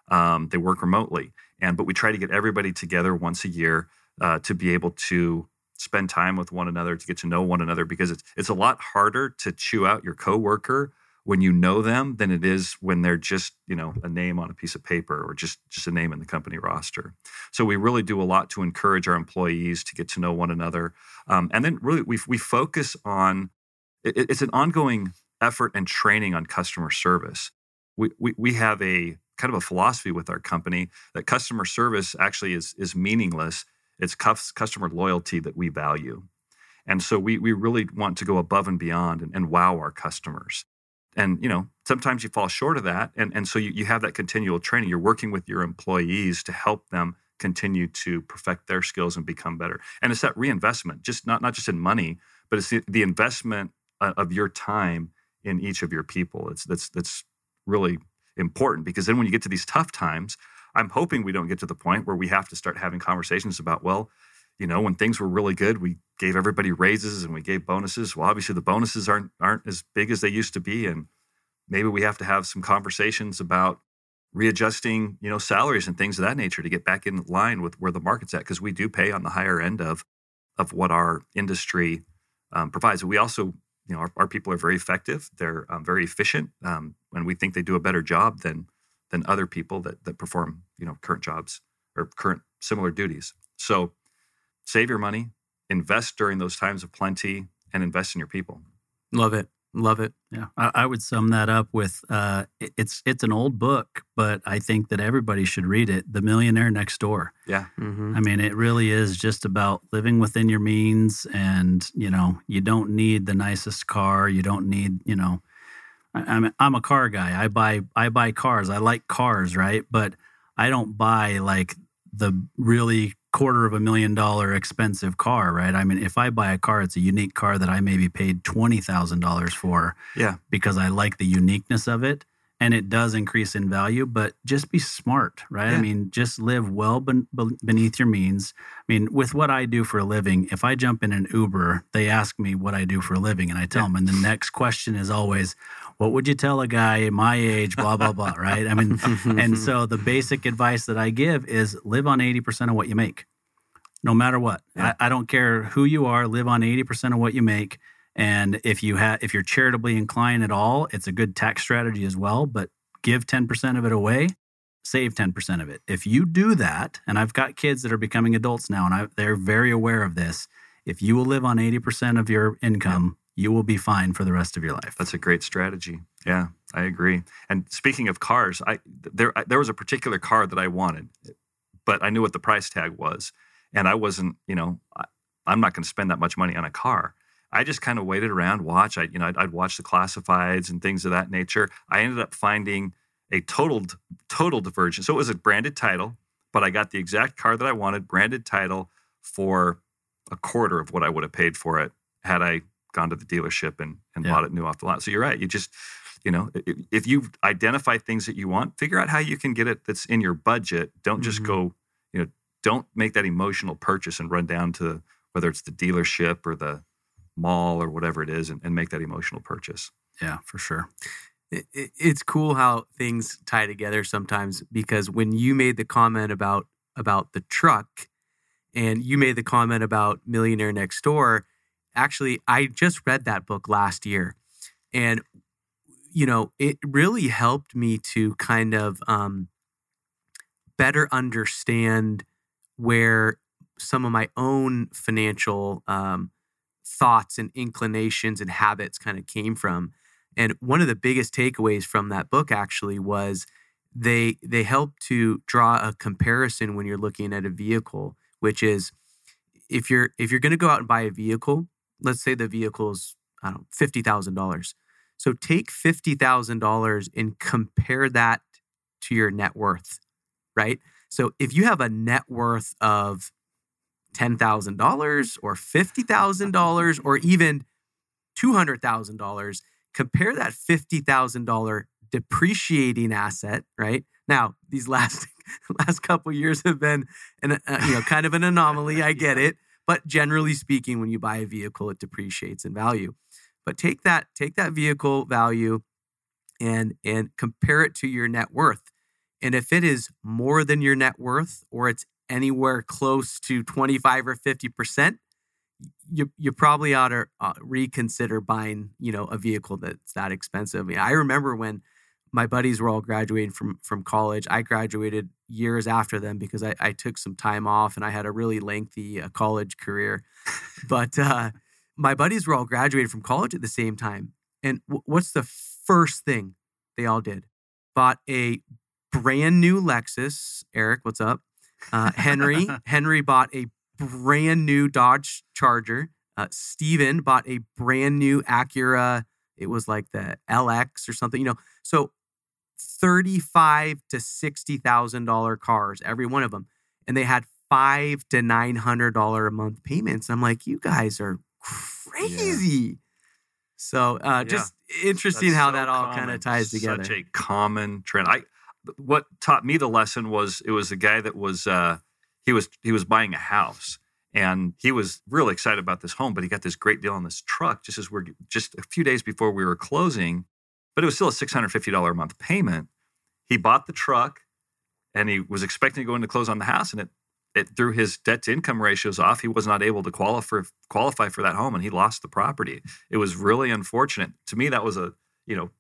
Um, they work remotely, and but we try to get everybody together once a year uh, to be able to spend time with one another, to get to know one another, because it's it's a lot harder to chew out your coworker when you know them than it is when they're just you know a name on a piece of paper or just just a name in the company roster. So we really do a lot to encourage our employees to get to know one another, um, and then really we we focus on it, it's an ongoing effort and training on customer service. We, we, we have a kind of a philosophy with our company that customer service actually is is meaningless it's customer loyalty that we value. And so we, we really want to go above and beyond and, and wow our customers. And, you know, sometimes you fall short of that. And, and so you, you have that continual training. You're working with your employees to help them continue to perfect their skills and become better. And it's that reinvestment, just not, not just in money, but it's the, the investment uh, of your time in each of your people. It's that's that's really important because then when you get to these tough times, I'm hoping we don't get to the point where we have to start having conversations about, well, you know, when things were really good, we gave everybody raises and we gave bonuses. Well, obviously the bonuses aren't aren't as big as they used to be, and maybe we have to have some conversations about readjusting, you know, salaries and things of that nature to get back in line with where the market's at, because we do pay on the higher end of of what our industry um, provides. We also, you know, our, our, people are very effective. They're um, very efficient, um, and we think they do a better job than than other people that that perform you know current jobs or current similar duties. So save your money, invest during those times of plenty, and invest in your people. Love it. Love it. Yeah, I, I would sum that up with uh, it's it's an old book, but I think that everybody should read it. The Millionaire Next Door. Yeah, mm-hmm. I mean, it really is just about living within your means, and you know, you don't need the nicest car. You don't need you know I'm I'm a car guy. I buy I buy cars. I like cars, right? But I don't buy like the really quarter of a million dollar expensive car, right? I mean, if I buy a car, it's a unique car that I maybe paid twenty thousand dollars for, yeah, because I like the uniqueness of it, and it does increase in value. But just be smart, right? Yeah. I mean, just live well ben- beneath your means. I mean, with what I do for a living, if I jump in an Uber, they ask me what I do for a living, and I tell yeah. them, and the next question is always what would you tell a guy my age, blah, blah, blah, right? I mean, and so the basic advice that I give is live on 80% of what you make, no matter what. Yeah. I, I, don't care who you are, live on 80% of what you make. And if you have, if you're charitably inclined at all, it's a good tax strategy as well, but give 10% of it away, save 10% of it. If you do that, and I've got kids that are becoming adults now, and I, they're very aware of this. If you will live on 80% of your income, you will be fine for the rest of your life. That's a great strategy. Yeah, I agree. And speaking of cars, I there I, there was a particular car that I wanted, but I knew what the price tag was, and I wasn't, you know, I, am not going to spend that much money on a car. I just kind of waited around, watch. I, you know, I'd, I'd, watch the classifieds and things of that nature. I ended up finding a totaled total diversion. So it was a branded title, but I got the exact car that I wanted, branded title for a quarter of what I would have paid for it had I gone to the dealership and, and yeah. bought it new off the lot. So you're right. You just, you know, if you identify things that you want, figure out how you can get it that's in your budget. Don't just mm-hmm. go, you know, don't make that emotional purchase and run down to whether it's the dealership or the mall or whatever it is and, and make that emotional purchase. Yeah, for sure. it, it, it's cool how things tie together sometimes because when you made the comment about about the truck and you made the comment about Millionaire Next Door, actually I just read that book last year. And you know, it really helped me to kind of um, better understand where some of my own financial um, thoughts and inclinations and habits kind of came from. And one of the biggest takeaways from that book actually was they they help to draw a comparison when you're looking at a vehicle, which is if you're if you're going to go out and buy a vehicle, let's say the vehicle is I don't know fifty thousand dollars. So take fifty thousand dollars and compare that to your net worth, right? So if you have a net worth of $10,000 or $50,000 or even $200,000, compare that $50,000 depreciating asset, right? Now, these last last couple years have been an, uh, you know kind of an anomaly, I get it, but generally speaking when you buy a vehicle it depreciates in value. But take that take that vehicle value and and compare it to your net worth. And if it is more than your net worth or it's anywhere close to 25 or 50%, you you probably ought to uh, reconsider buying, you know, a vehicle that's that expensive. I, remember when my buddies were all graduating from from college. I graduated years after them because I, I took some time off and I had a really lengthy uh, college career. but uh, my buddies were all graduating from college at the same time. And w- what's the first thing they all did? Bought a brand new Lexus. Eric, what's up? Uh, Henry Henry bought a brand new Dodge Charger. Uh, Steven bought a brand new Acura. It was like the LX or something, you know. So thirty-five to sixty thousand dollar cars, every one of them, and they had five to nine hundred dollar a month payments. I'm like, you guys are crazy. Yeah. So uh, just interesting That's how so that all kind of ties together. Such a common trend. I what taught me the lesson was it was a guy that was uh, he was he was buying a house and he was really excited about this home, but he got this great deal on this truck just as we're just a few days before we were closing, but it was still a six hundred fifty dollar a month payment. He bought the truck and he was expecting to go into close on the house and it it threw his debt to income ratios off. He was not able to qualify qualify for that home and he lost the property. It was really unfortunate. To me, that was a you know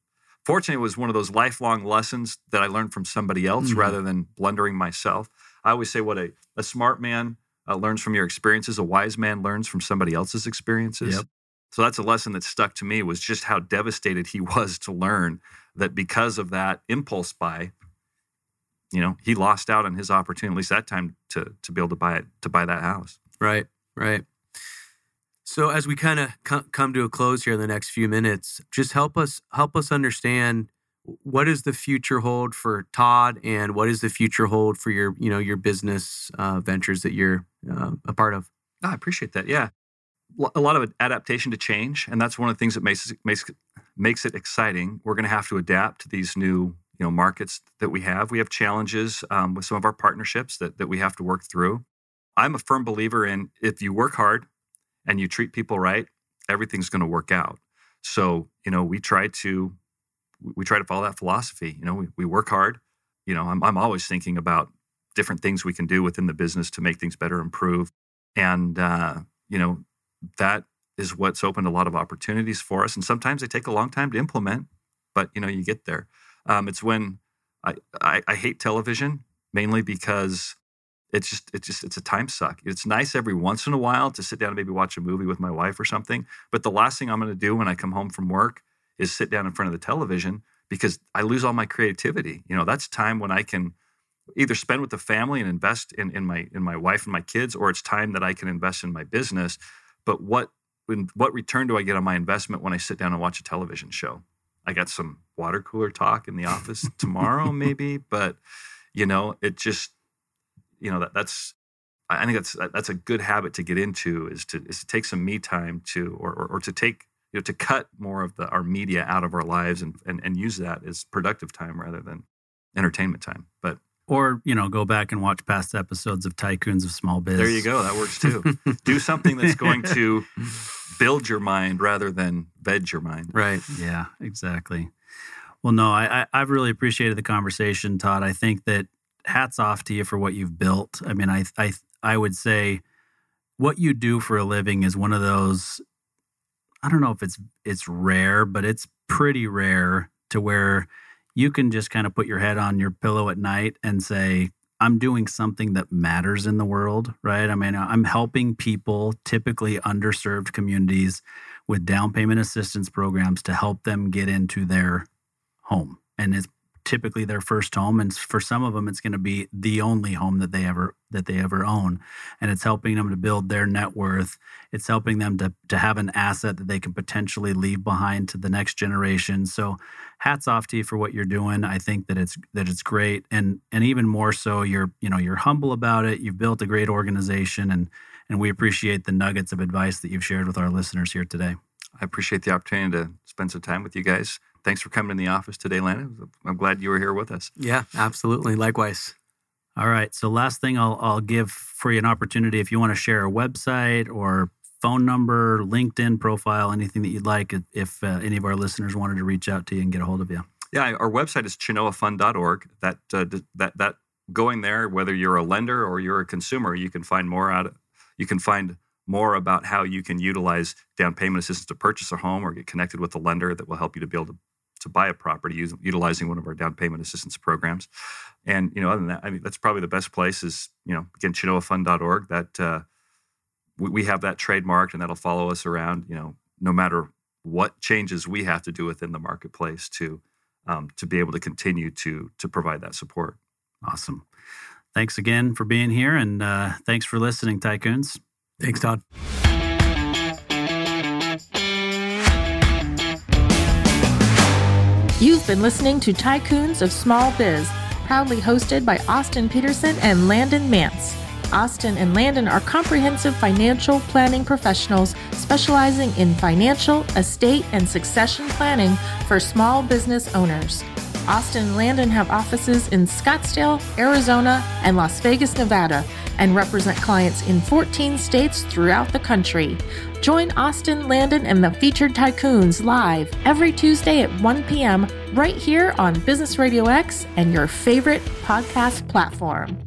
fortunately, it was one of those lifelong lessons that I learned from somebody else mm-hmm. rather than blundering myself. I always say what a, a smart man uh, learns from your experiences, a wise man learns from somebody else's experiences. Yep. So that's a lesson that stuck to me was just how devastated he was to learn that because of that impulse buy, you know, he lost out on his opportunity, at least that time, to to be able to buy it, to buy that house. Right, right. So as we kind of come to a close here in the next few minutes, just help us help us understand what does the future hold for Todd, and what does the future hold for your you know your business uh, ventures that you're uh, a part of. Oh, I appreciate that. Yeah, a lot of adaptation to change, and that's one of the things that makes makes makes it exciting. We're going to have to adapt to these new you know markets that we have. We have challenges um, with some of our partnerships that that we have to work through. I'm a firm believer in if you work hard and you treat people right, everything's going to work out. So, you know, we try to we try to follow that philosophy. You know, we, we work hard. You know, I'm I'm always thinking about different things we can do within the business to make things better, improve, and uh, you know that is what's opened a lot of opportunities for us. And sometimes they take a long time to implement, but you know you get there. Um, it's when I, I, I hate television mainly because it's just it's just it's a time suck. It's nice every once in a while to sit down and maybe watch a movie with my wife or something. But the last thing I'm going to do when I come home from work is sit down in front of the television because I lose all my creativity. You know, that's time when I can either spend with the family and invest in, in my in my wife and my kids, or it's time that I can invest in my business. But what when, what return do I get on my investment when I sit down and watch a television show? I got some water cooler talk in the office tomorrow, maybe, but you know, it just you know that that's I think that's that's a good habit to get into is to is to take some me time to or or, or to take you know to cut more of the our media out of our lives and, and and use that as productive time rather than entertainment time. But or you know go back and watch past episodes of Tycoons of Small Biz. There you go. That works too. Do something that's going to build your mind rather than veg your mind. Right. Yeah. Exactly. Well, no, I, I've really appreciated the conversation, Todd. I think that hats off to you for what you've built. I mean, I, I, I would say what you do for a living is one of those. I don't know if it's it's rare, but it's pretty rare to where you can just kind of put your head on your pillow at night and say, I'm doing something that matters in the world, right? I mean, uh, I'm helping people, typically underserved communities, with down payment assistance programs to help them get into their home. And it's typically their first home and for some of them it's going to be the only home that they ever that they ever own. And it's helping them to build their net worth. It's helping them to to have an asset that they can potentially leave behind to the next generation. So hats off to you for what you're doing. I think that it's that it's great. And and even more so you're you know you're humble about it. You've built a great organization and and we appreciate the nuggets of advice that you've shared with our listeners here today i appreciate the opportunity to spend some time with you guys thanks for coming in the office today, Landon. I'm glad you were here with us. Yeah, absolutely. Likewise. All right. So last thing I'll I'll give for you an opportunity if you want to share a website or phone number, LinkedIn profile, anything that you'd like if uh, any of our listeners wanted to reach out to you and get a hold of you. Yeah, our website is chenoafund.org. That uh, that that going there, whether you're a lender or you're a consumer, you can find more out. You can find more about how you can utilize down payment assistance to purchase a home or get connected with a lender that will help you to be able to to buy a property using, utilizing one of our down payment assistance programs. And you know, other than that, I mean, that's probably the best place. Is you know, again, chenoafund.org. That uh, we, we have that trademarked, and that'll follow us around. You know, no matter what changes we have to do within the marketplace to um, to be able to continue to to provide that support. Awesome. Thanks again for being here, and uh, thanks for listening, Tycoons. Thanks, Todd. You've been listening to Tycoons of Small Biz, proudly hosted by Austin Peterson and Landon Nance. Austin and Landon are comprehensive financial planning professionals specializing in financial, estate, and succession planning for small business owners. Austin and Landon have offices in Scottsdale, Arizona, and Las Vegas, Nevada, and represent clients in 14 states throughout the country. Join Austin, Landon, and the featured tycoons live every Tuesday at 1 p.m. right here on Business Radio X and your favorite podcast platform.